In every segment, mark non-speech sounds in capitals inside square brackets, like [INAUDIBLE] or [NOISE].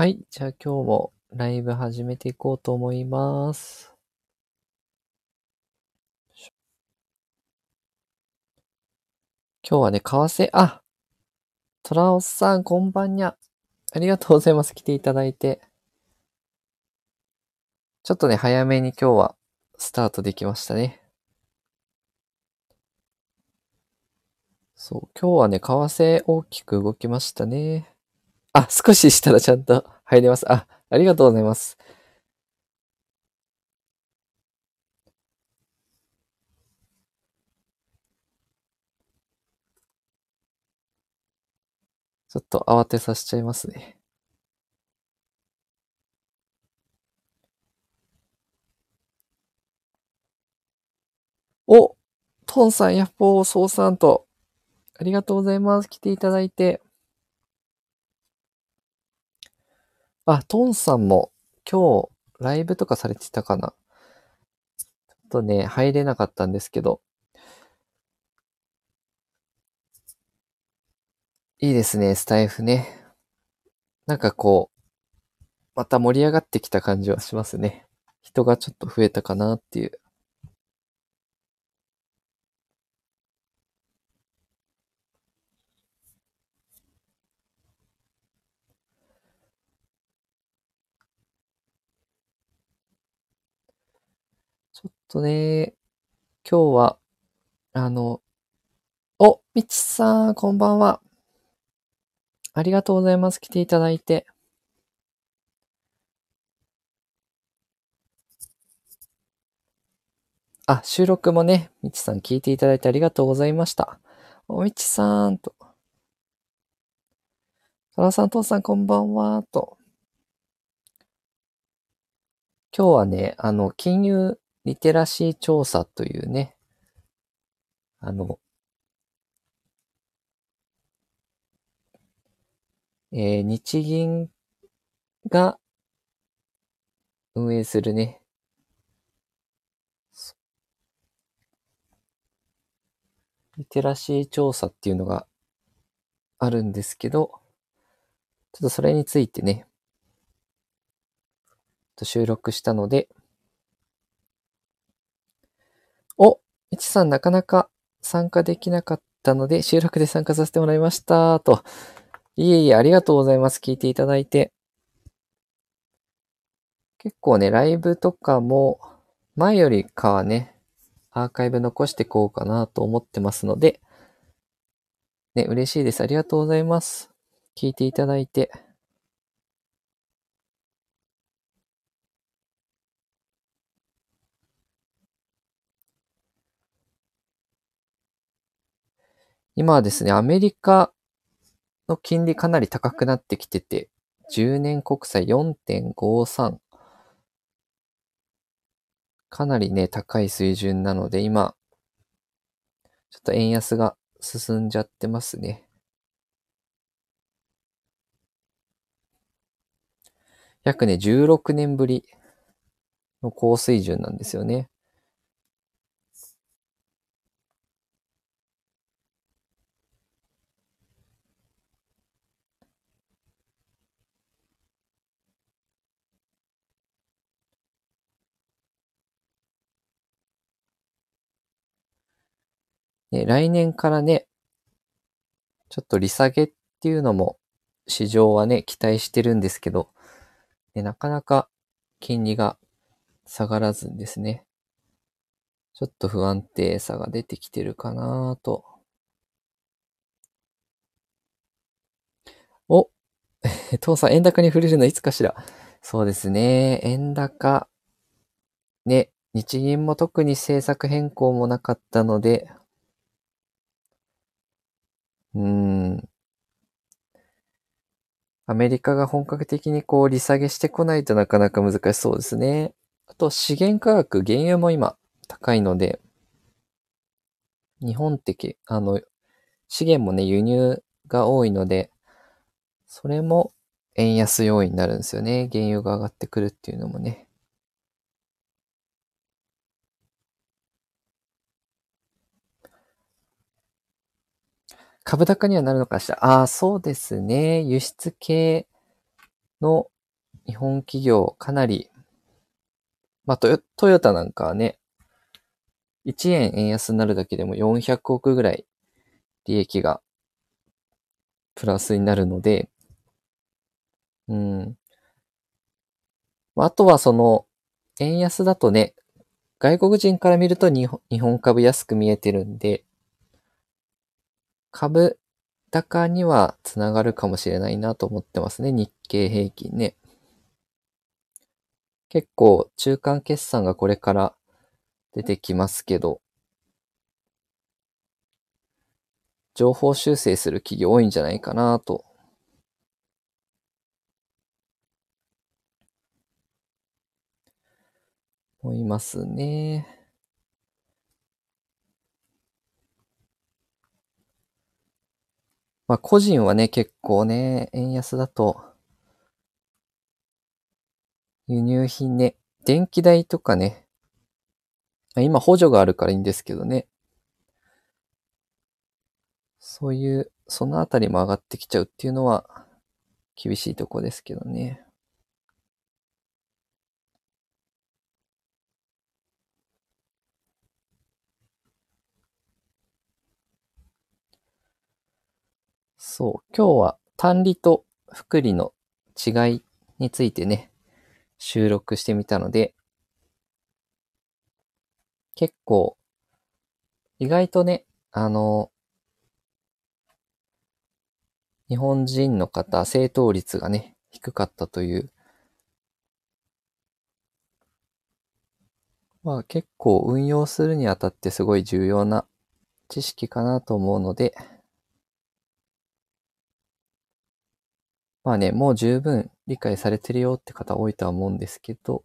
はい。じゃあ今日もライブ始めていこうと思います。今日はね、為替、あトラオスさん、こんばんにゃ。ありがとうございます。来ていただいて。ちょっとね、早めに今日はスタートできましたね。そう、今日はね、為替大きく動きましたね。あ、少ししたらちゃんと入れます。あ、ありがとうございます。ちょっと慌てさせちゃいますね。おトンさん、ヤッホー、ソウさんと、ありがとうございます。来ていただいて。あ、トンさんも今日ライブとかされてたかな？ちょっとね、入れなかったんですけど。いいですね、スタイフね。なんかこう、また盛り上がってきた感じはしますね。人がちょっと増えたかなっていう。とね、今日は、あの、お、みちさん、こんばんは。ありがとうございます。来ていただいて。あ、収録もね、みちさん聞いていただいてありがとうございました。お、みちさんと。そらさん、とうさん、こんばんは、と。今日はね、あの、金融リテラシー調査というね、あの、えー日銀が運営するね、リテラシー調査っていうのがあるんですけど、ちょっとそれについてね、収録したので、お、いちさんなかなか参加できなかったので、収録で参加させてもらいました。と。いえいえ、ありがとうございます。聞いていただいて。結構ね、ライブとかも、前よりかはね、アーカイブ残していこうかなと思ってますので、ね、嬉しいです。ありがとうございます。聞いていただいて。今はですね、アメリカの金利かなり高くなってきてて、10年国債4.53。かなりね、高い水準なので、今、ちょっと円安が進んじゃってますね。約ね、16年ぶりの高水準なんですよね。ね、来年からね、ちょっと利下げっていうのも市場はね、期待してるんですけど、ね、なかなか金利が下がらずにですね、ちょっと不安定さが出てきてるかなと。お、[LAUGHS] 父さん円高に触れるのいつかしら？そうですね、円高。ね、日銀も特に政策変更もなかったので、うん。アメリカが本格的にこう利下げしてこないとなかなか難しそうですね。あと資源価格、原油も今高いので、日本ってけ、あの、資源もね、輸入が多いので、それも円安要因になるんですよね。原油が上がってくるっていうのもね。株高にはなるのかしら？ああ、そうですね。輸出系の日本企業かなり、まあトヨトヨタなんかはね、1円円安になるだけでも400億ぐらい利益がプラスになるので、うん。あとはその、円安だとね、外国人から見ると日本株安く見えてるんで、株高にはつながるかもしれないなと思ってますね。日経平均ね。結構中間決算がこれから出てきますけど、情報修正する企業多いんじゃないかなと思いますね。まあ個人はね、結構ね、円安だと、輸入品ね、電気代とかね、今補助があるからいいんですけどね。そういう、そのあたりも上がってきちゃうっていうのは厳しいとこですけどね。そう、今日は単利と複利の違いについてね、収録してみたので、結構、意外とね、あの、日本人の方、正答率がね、低かったという、まあ結構運用するにあたってすごい重要な知識かなと思うので、まあね、もう十分理解されてるよって方多いとは思うんですけど、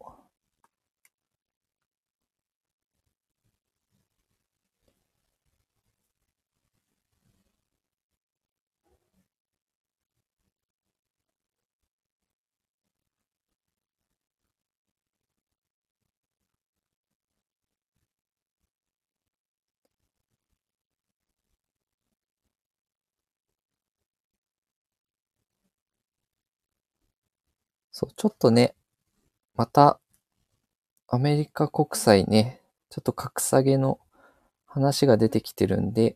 そう、ちょっとね、また、アメリカ国債ね、ちょっと格下げの話が出てきてるんで、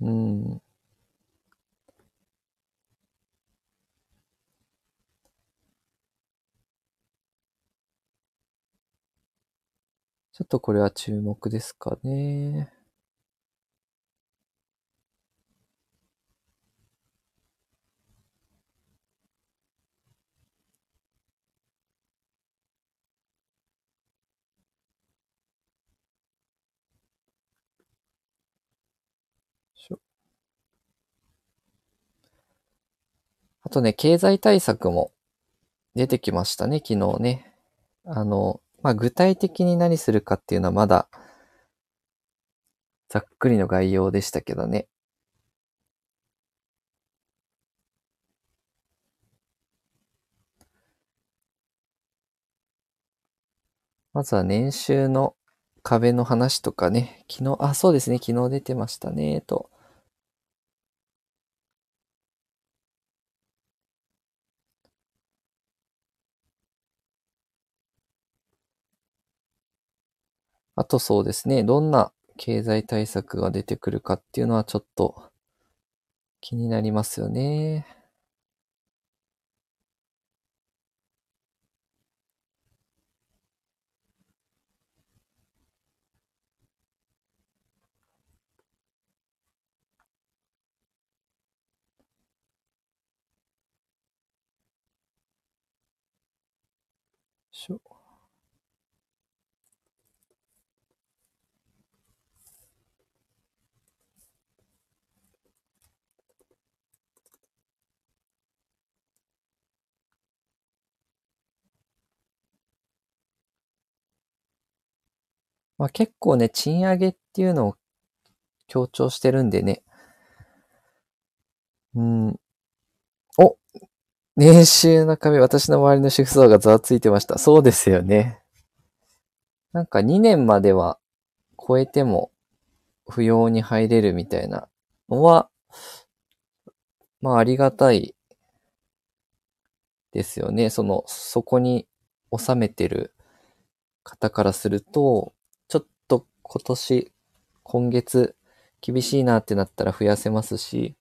うん。ちょっとこれは注目ですかね。あとね、経済対策も出てきましたね、昨日ね。あの、まあ、具体的に何するかっていうのはまだ、ざっくりの概要でしたけどね。まずは年収の壁の話とかね、昨日、あ、そうですね、昨日出てましたね、と。あとそうですね、どんな経済対策が出てくるかっていうのはちょっと気になりますよね。しょ。まあ結構ね、賃上げっていうのを強調してるんでね。うん。お年収の壁、私の周りの主婦層がざわついてました。そうですよね。なんか2年までは超えても扶養に入れるみたいなのは、まあありがたいですよね。その、そこに収めてる方からする、と今年、今月、厳しいなってなったら増やせますし、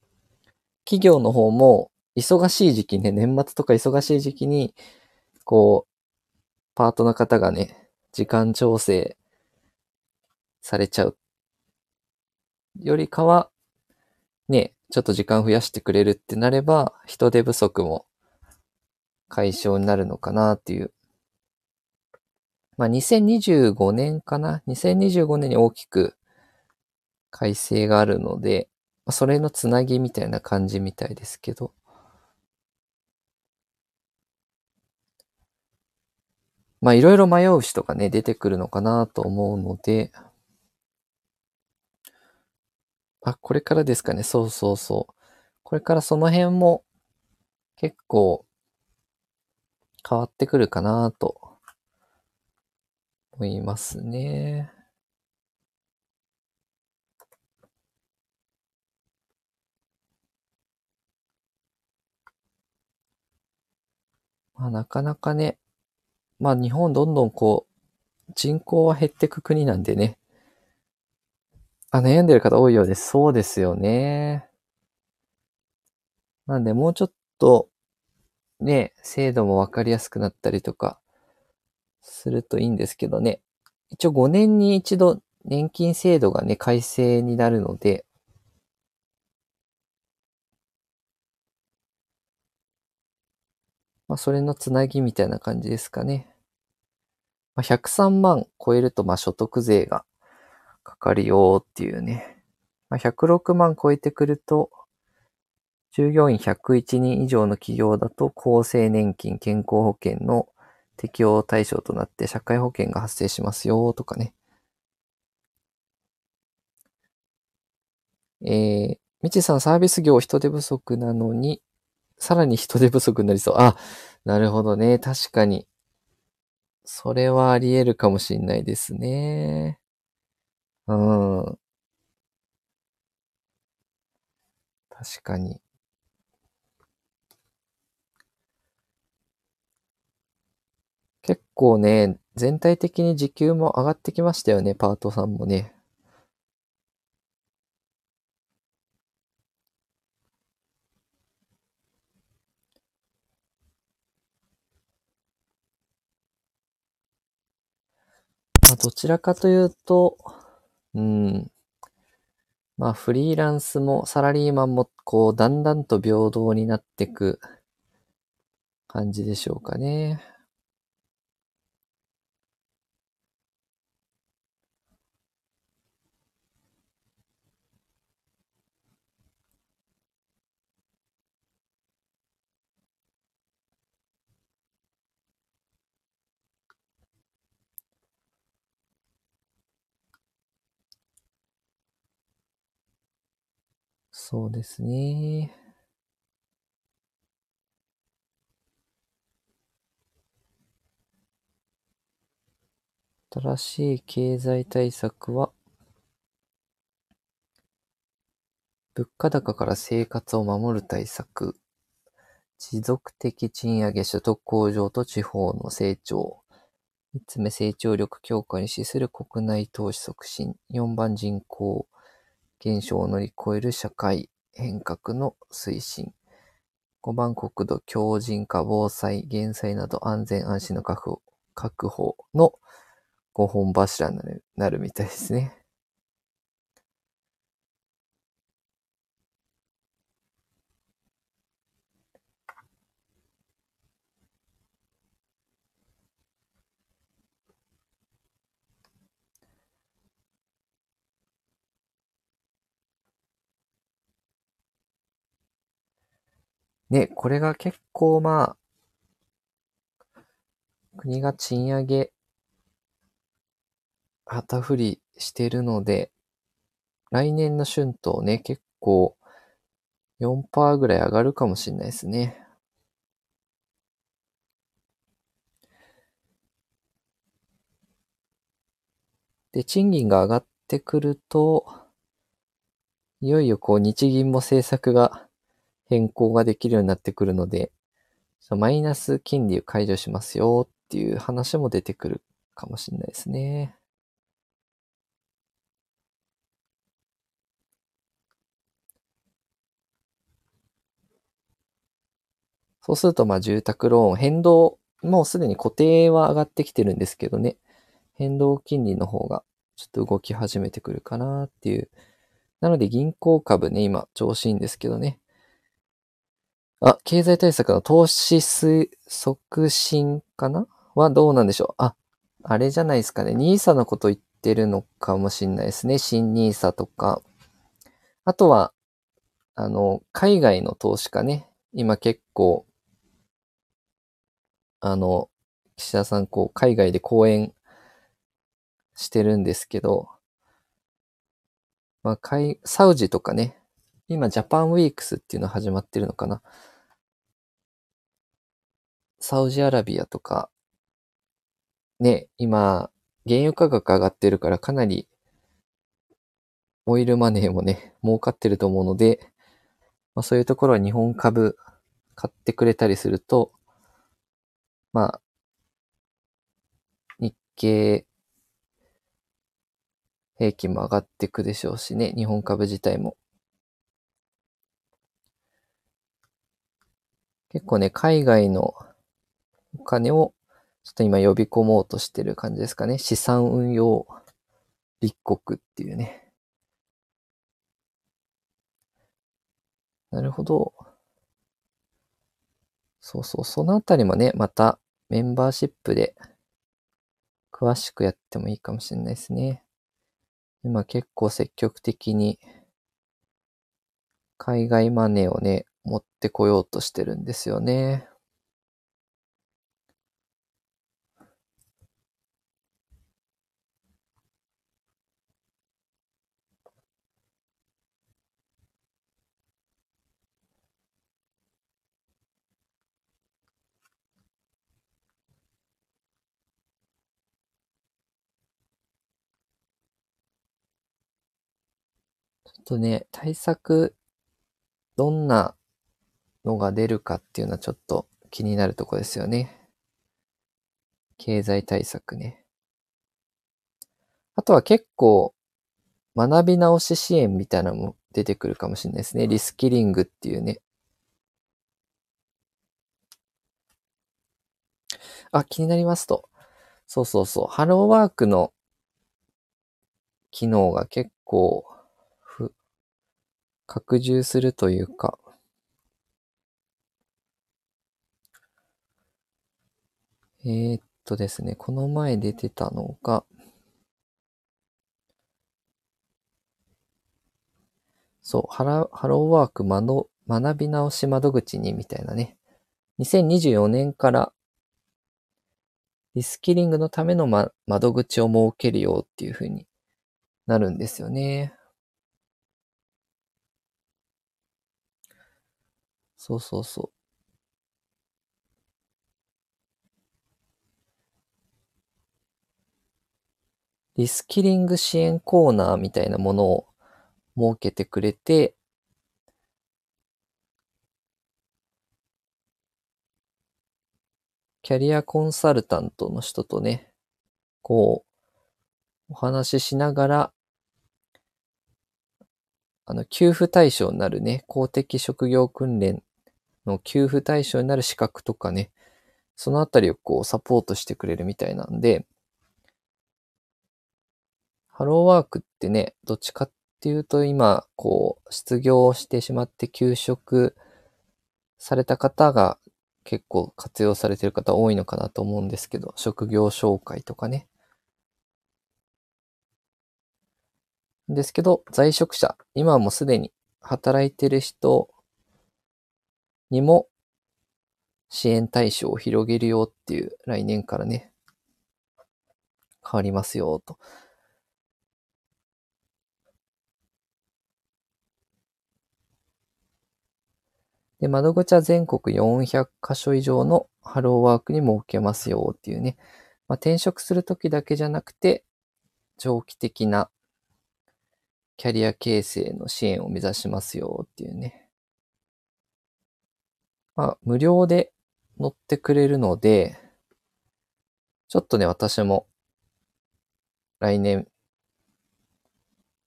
企業の方も忙しい時期ね、年末とか忙しい時期に、こう、パートの方がね、時間調整されちゃう。よりかは、ね、ちょっと時間増やしてくれるってなれば、人手不足も解消になるのかなっていう。まあ、2025年かな ?2025 年に大きく改正があるので、ま、それのつなぎみたいな感じみたいですけど。まあいろいろ迷う人がね、出てくるのかなと思うので、あ、これからですかね。そうそうそう。これからその辺も結構変わってくるかなと思いますね。まあなかなかね、まあ日本どんどんこう、人口は減ってく国なんでね。あ、悩んでる方多いようです。そうですよね。なんでもうちょっと、ね、制度もわかりやすくなったりとか、するといいんですけどね。一応5年に一度年金制度がね、改正になるので、まあ、それのつなぎみたいな感じですかね。まあ、103万超えると、まあ、所得税がかかるよっていうね。まあ、106万超えてくると、従業員101人以上の企業だと厚生年金健康保険の適用対象となって社会保険が発生しますよとかね。えー、みちさんサービス業人手不足なのに、さらに人手不足になりそう。あ、なるほどね。確かに。それはあり得るかもしれないですね。うん。確かに。結構ね、全体的に時給も上がってきましたよね、パートさんもね。まあ、どちらかというと、うん。まあ、フリーランスもサラリーマンも、こう、だんだんと平等になっていく感じでしょうかね。そうですね。新しい経済対策は、物価高から生活を守る対策、持続的賃上げ所得向上と地方の成長、三つ目成長力強化に資する国内投資促進、四番人口現象を乗り越える社会変革の推進。5番国土強靭化防災減災など安全安心の確保確保の5本柱になるみたいですね。ね、これが結構まあ、国が賃上げ、旗振りしてるので、来年の春闘ね、結構4%ぐらい上がるかもしれないですね。で、賃金が上がってくると、いよいよこう日銀も政策が変更ができるようになってくるので、そのマイナス金利を解除しますよっていう話も出てくるかもしれないですね。そうすると、まあ、住宅ローン、変動、もうすでに固定は上がってきてるんですけどね、変動金利の方がちょっと動き始めてくるかなっていう。なので銀行株ね、今調子いいんですけどね。あ、経済対策の投資促進かな？はどうなんでしょう？あ、あれじゃないですかね。NISA のこと言ってるのかもしれないですね。新 NISA とか。あとは、あの、海外の投資家ね。今結構、あの、岸田さん、こう、海外で講演してるんですけど、まあ、海、サウジとかね、今、ジャパンウィークスっていうの始まってるのかな？サウジアラビアとか、ね、今、原油価格上がってるからかなり、オイルマネーもね、儲かってると思うので、まあ、そういうところは日本株買ってくれたりすると、まあ、日経平均も上がっていくでしょうしね、日本株自体も。結構ね、海外のお金をちょっと今呼び込もうとしてる感じですかね。資産運用立国っていうね。なるほど。そうそう、そのあたりもね、またメンバーシップで詳しくやってもいいかもしれないですね。今結構積極的に海外マネーをね、持ってこようとしてるんですよね。とね、対策、どんなのが出るかっていうのはちょっと気になるとこですよね。経済対策ね。あとは結構、学び直し支援みたいなのも出てくるかもしれないですね。リスキリングっていうね。あ、気になりますと。そうそうそう。ハローワークの機能が結構拡充するというか、えー、っとですね、この前出てたのが、そう、ハラハローワーク学び直し窓口にみたいなね。2024年からリスキリングのための、ま、窓口を設けるよっていう風になるんですよね。そうそうそう。リスキリング支援コーナーみたいなものを設けてくれて、キャリアコンサルタントの人とね、こう、お話ししながら、あの、給付対象になるね、公的職業訓練の給付対象になる資格とかね、そのあたりをこうサポートしてくれるみたいなんで、ハローワークってね、どっちかっていうと今、こう、失業してしまって休職された方が結構活用されてる方多いのかなと思うんですけど、職業紹介とかね。ですけど、在職者、今はもうすでに働いてる人にも支援対象を広げるよっていう来年からね、変わりますよと。で、窓口は全国400カ所以上のハローワークに設けますよっていうね。まあ、転職するときだけじゃなくて、長期的なキャリア形成の支援を目指しますよっていうね。まあ、無料で乗ってくれるので、ちょっとね、私も来年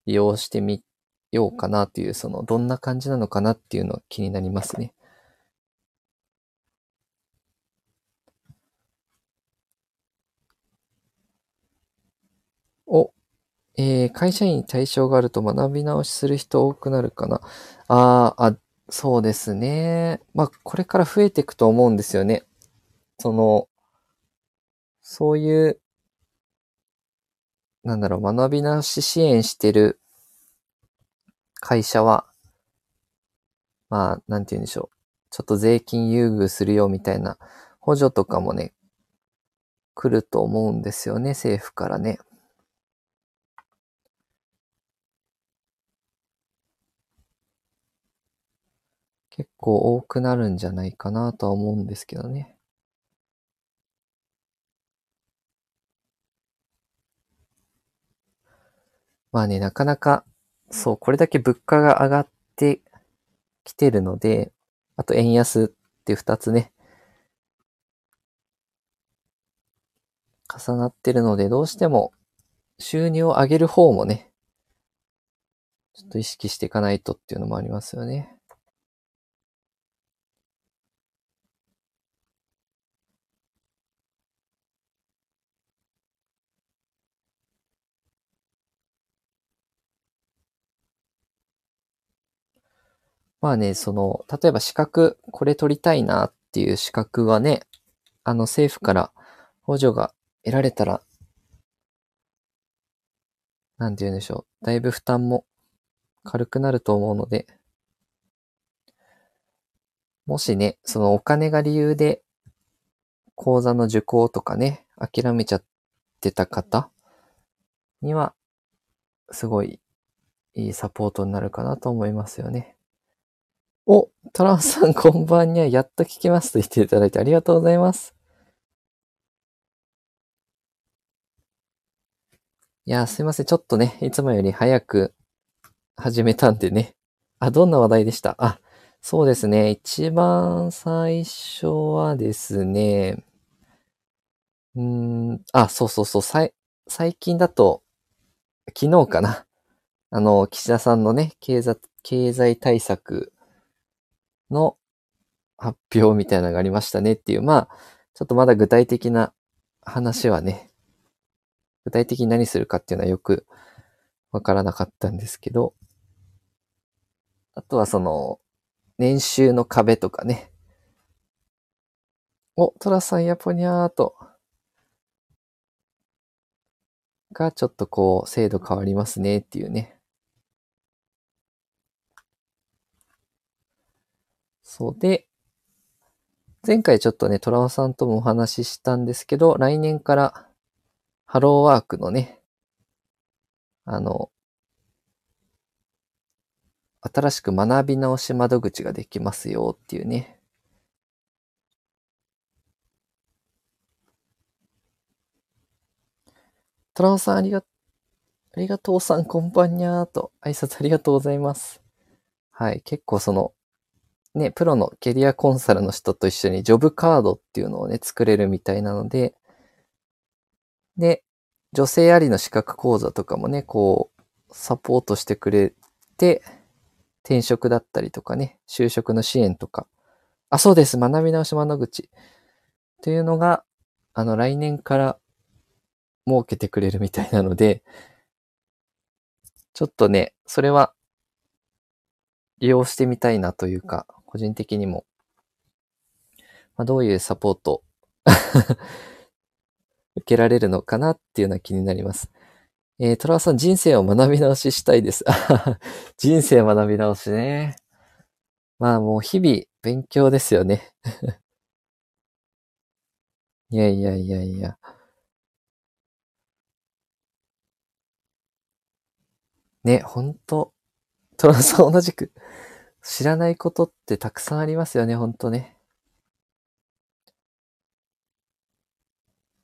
利用してみてようかなっていう、その、どんな感じなのかなっていうのは気になりますね。お、えー、会社員に対象があると学び直しする人多くなるかな？ああ、あ、そうですね。まあ、これから増えていくと思うんですよね。その、そういう、なんだろう、学び直し支援してる会社は、まあ、なんて言うんでしょう。ちょっと税金優遇するよみたいな補助とかもね、来ると思うんですよね、政府からね。結構多くなるんじゃないかなとは思うんですけどね。まあね、なかなか、そう、これだけ物価が上がってきてるので、あと円安っていう二つね、重なってるので、どうしても収入を上げる方もね、ちょっと意識していかないとっていうのもありますよね。まあね、その、例えば資格、これ取りたいなっていう資格はね、あの政府から補助が得られたら、なんて言うんでしょう。だいぶ負担も軽くなると思うので、もしね、そのお金が理由で講座の受講とかね、諦めちゃってた方には、すごいいいサポートになるかなと思いますよね。お、トランさんこんばんにはやっと聞きますと言っていただいてありがとうございます。いや、すいません。ちょっとね、いつもより早く始めたんでね。あ、どんな話題でした？あ、そうですね。一番最初はですね、うーん、あ、そうそうそう、さい最近だと、昨日かな。あの、岸田さんのね、経済、経済対策の発表みたいなのがありましたねっていう、まあ、ちょっとまだ具体的な話はね、具体的に何するかっていうのはよくわからなかったんですけど、あとはその、年収の壁とかね。お、トラさんやぽにゃーと。が、ちょっとこう、制度変わりますねっていうね。そうで、前回ちょっとね、トラオさんともお話ししたんですけど、来年からハローワークのね、あの、新しく学び直し窓口ができますよっていうね。トラオさんありが、ありがとうさんこんばんにゃーと挨拶ありがとうございます。はい、結構その、ね、プロのキャリアコンサルの人と一緒にジョブカードっていうのをね、作れるみたいなので、で、女性ありの資格講座とかもね、こう、サポートしてくれて、転職だったりとかね、就職の支援とか。あ、そうです。学び直し窓口。というのが、あの、来年から設けてくれるみたいなので、ちょっとね、それは利用してみたいなというか、個人的にも、まあ、どういうサポート [LAUGHS] 受けられるのかなっていうのは気になります。えー、トラさん、人生を学び直ししたいです。[LAUGHS] 人生学び直しね。まあもう日々勉強ですよね。[LAUGHS] いやいやいやいや。ね、ほんと、トラさん同じく知らないことってたくさんありますよね、ほんとね。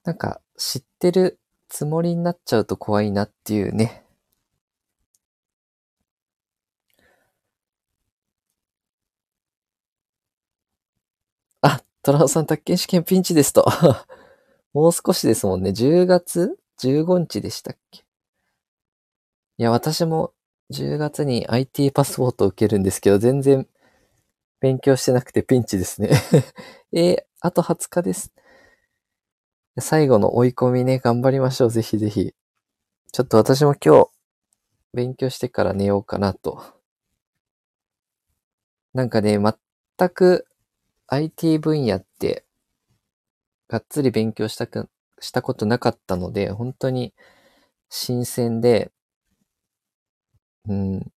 なんか、知ってるつもりになっちゃうと怖いなっていうね。あトラオさん、宅建試験ピンチですと。[LAUGHS] もう少しですもんね。10月？15日でしたっけ？いや、私も10月に IT パスポートを受けるんですけど、全然勉強してなくてピンチですね。[LAUGHS] えー、あと20日です。最後の追い込みね、頑張りましょう。ぜひぜひ。ちょっと私も今日、勉強してから寝ようかなと。なんかね、全く IT 分野って、がっつり勉強したく、したことなかったので、本当に新鮮で、うん。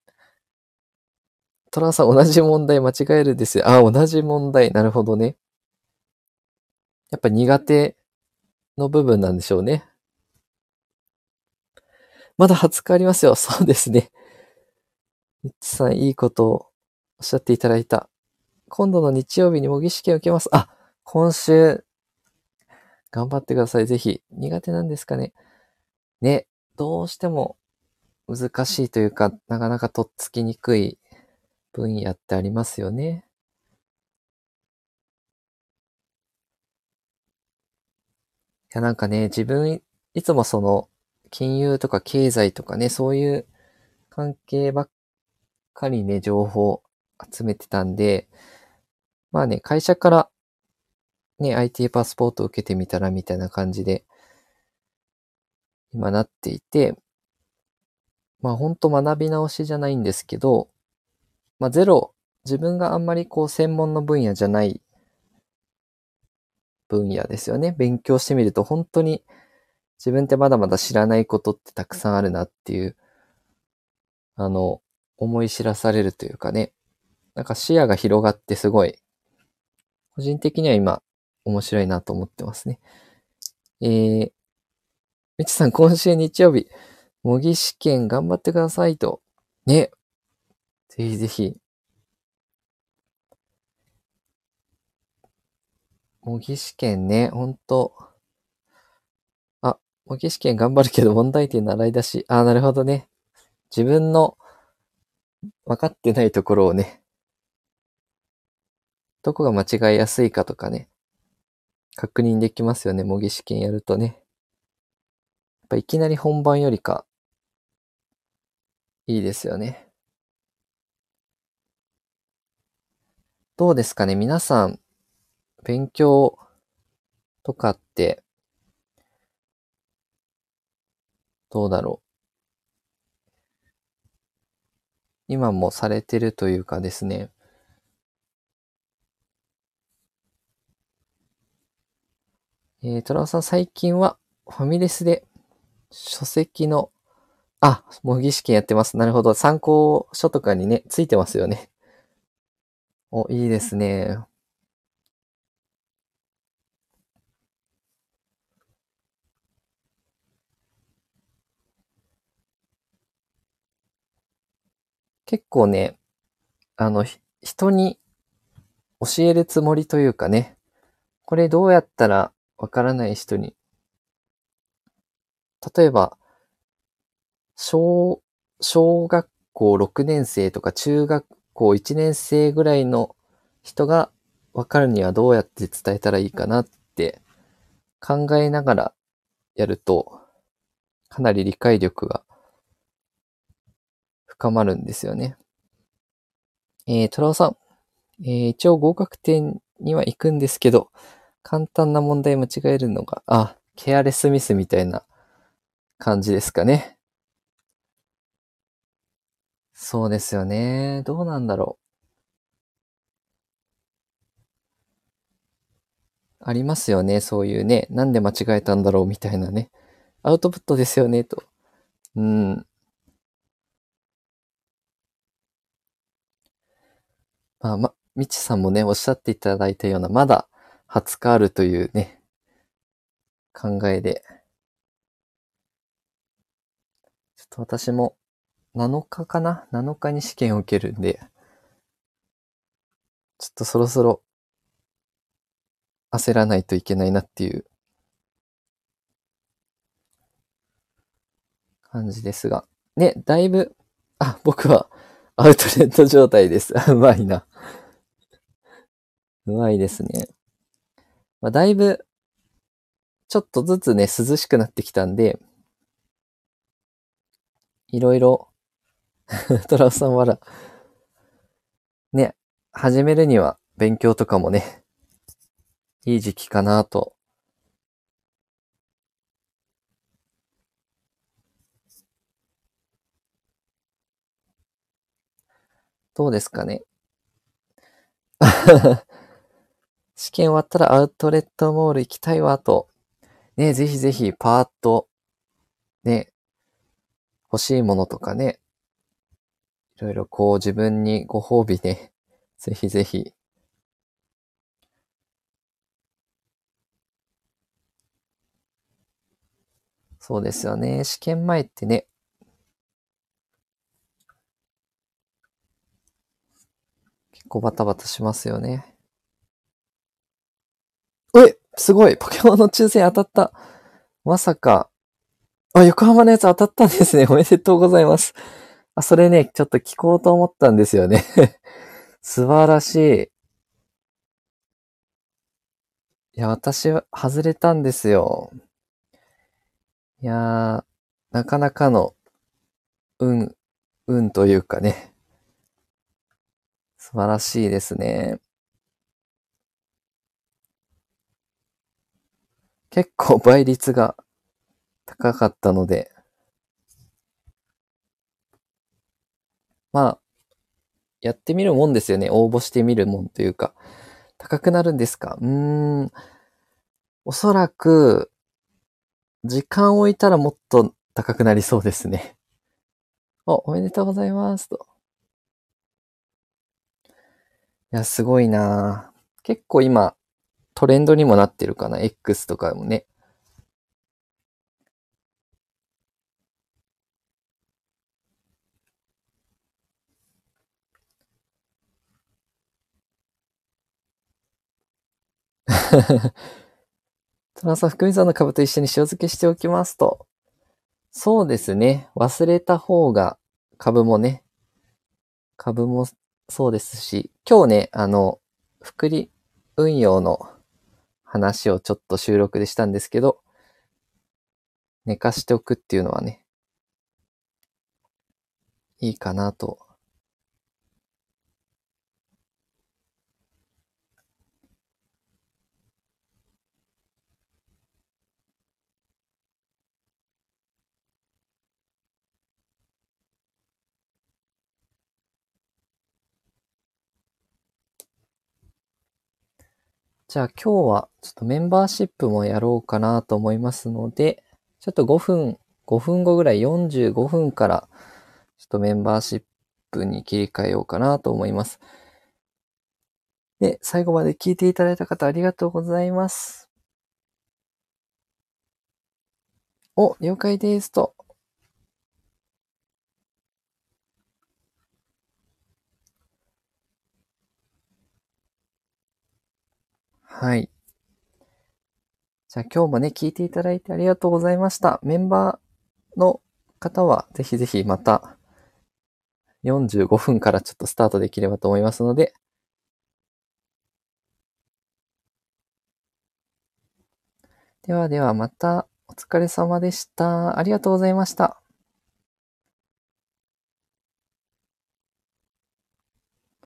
トランさん同じ問題間違えるですよ。あ、同じ問題。なるほどね。やっぱ苦手の部分なんでしょうね。まだ20日ありますよ。[LAUGHS] そうですね。ミッチさん、いいことをおっしゃっていただいた。今度の日曜日に模擬試験を受けます。あ、今週、頑張ってください。ぜひ。苦手なんですかね。ね、どうしても難しいというか、なかなかとっつきにくい分野ってありますよね。いや、なんかね、自分、いつもその、金融とか経済とかね、そういう関係ばっかりね、情報集めてたんで、まあね、会社からね、IT パスポートを受けてみたらみたいな感じで、今なっていて、まあほんと学び直しじゃないんですけど、まあゼロ、自分があんまりこう専門の分野じゃない分野ですよね。勉強してみると本当に自分ってまだまだ知らないことってたくさんあるなっていう、あの、思い知らされるというかね。なんか視野が広がってすごい、個人的には今面白いなと思ってますね。えー、みちさん今週日曜日、模擬試験頑張ってくださいと。ね。ぜひぜひ。模擬試験ね、ほんと。あ、模擬試験頑張るけど [LAUGHS] 問題点習い出し。あ、なるほどね。自分の分かってないところをね、どこが間違いやすいかとかね、確認できますよね、模擬試験やるとね。やっぱいきなり本番よりか、いいですよね。どうですかね皆さん、勉強とかって、どうだろう。今もされてるというかですね。えー、トラオさん最近はファミレスで書籍の、あ、模擬試験やってます。なるほど。参考書とかにね、ついてますよね。お、いいですね。結構ね、あの、人に教えるつもりというかね、これどうやったらわからない人に、例えば、小、小学校6年生とか中学校1年生ぐらいの人がわかるにはどうやって伝えたらいいかなって考えながらやると、かなり理解力が深まるんですよね。えー、トラオさん。えー、一応合格点には行くんですけど、簡単な問題間違えるのが、あ、ケアレスミスみたいな感じですかね。そうですよね。どうなんだろう。ありますよね。そういうね。なんで間違えたんだろうみたいなね。アウトプットですよね、と。うん。まあ、ま、みちさんもね、おっしゃっていただいたような、まだ20日あるというね、考えで。ちょっと私も7日かな ?7 日に試験を受けるんで、ちょっとそろそろ焦らないといけないなっていう感じですが。ね、だいぶ、あ、僕はアウトレット状態です。[LAUGHS] うまいな。うまいですね。まあ、だいぶ、ちょっとずつね、涼しくなってきたんで、いろいろ、[LAUGHS] トラウさんは、ね、始めるには勉強とかもね、いい時期かなと。どうですかね？[LAUGHS] 試験終わったらアウトレットモール行きたいわと。ね、ぜひぜひパーッと、ね、欲しいものとかね、いろいろこう自分にご褒美ね、[LAUGHS] ぜひぜひ。そうですよね。試験前ってね、結構バタバタしますよね。えすごいポケモンの抽選当たった。まさか。あ、横浜のやつ当たったんですね。おめでとうございます。あ、それね、ちょっと聞こうと思ったんですよね。[LAUGHS] 素晴らしい。いや、私は外れたんですよ。いやー、なかなかの、運、運というかね。素晴らしいですね。結構倍率が高かったので、まあ、やってみるもんですよね。応募してみるもんというか。高くなるんですか？うーん。おそらく、時間を置いたらもっと高くなりそうですね。[LAUGHS] お、おめでとうございますと。いや、すごいな結構今、トレンドにもなってるかな。X とかもね。トランサ福見さんの株と一緒に塩漬けしておきますと。そうですね。忘れた方が株もね、株もそうですし、今日ね、あの、福利運用の話をちょっと収録でしたんですけど、寝かしておくっていうのはね、いいかなと。じゃあ今日はちょっとメンバーシップもやろうかなと思いますので、ちょっと5分、5分後ぐらい45分からちょっとメンバーシップに切り替えようかなと思います。で、最後まで聞いていただいた方ありがとうございます。お、了解ですと。はい。じゃあ今日もね、聞いていただいてありがとうございました。メンバーの方はぜひぜひまた45分からちょっとスタートできればと思いますので、ではではまたお疲れ様でした。ありがとうございました。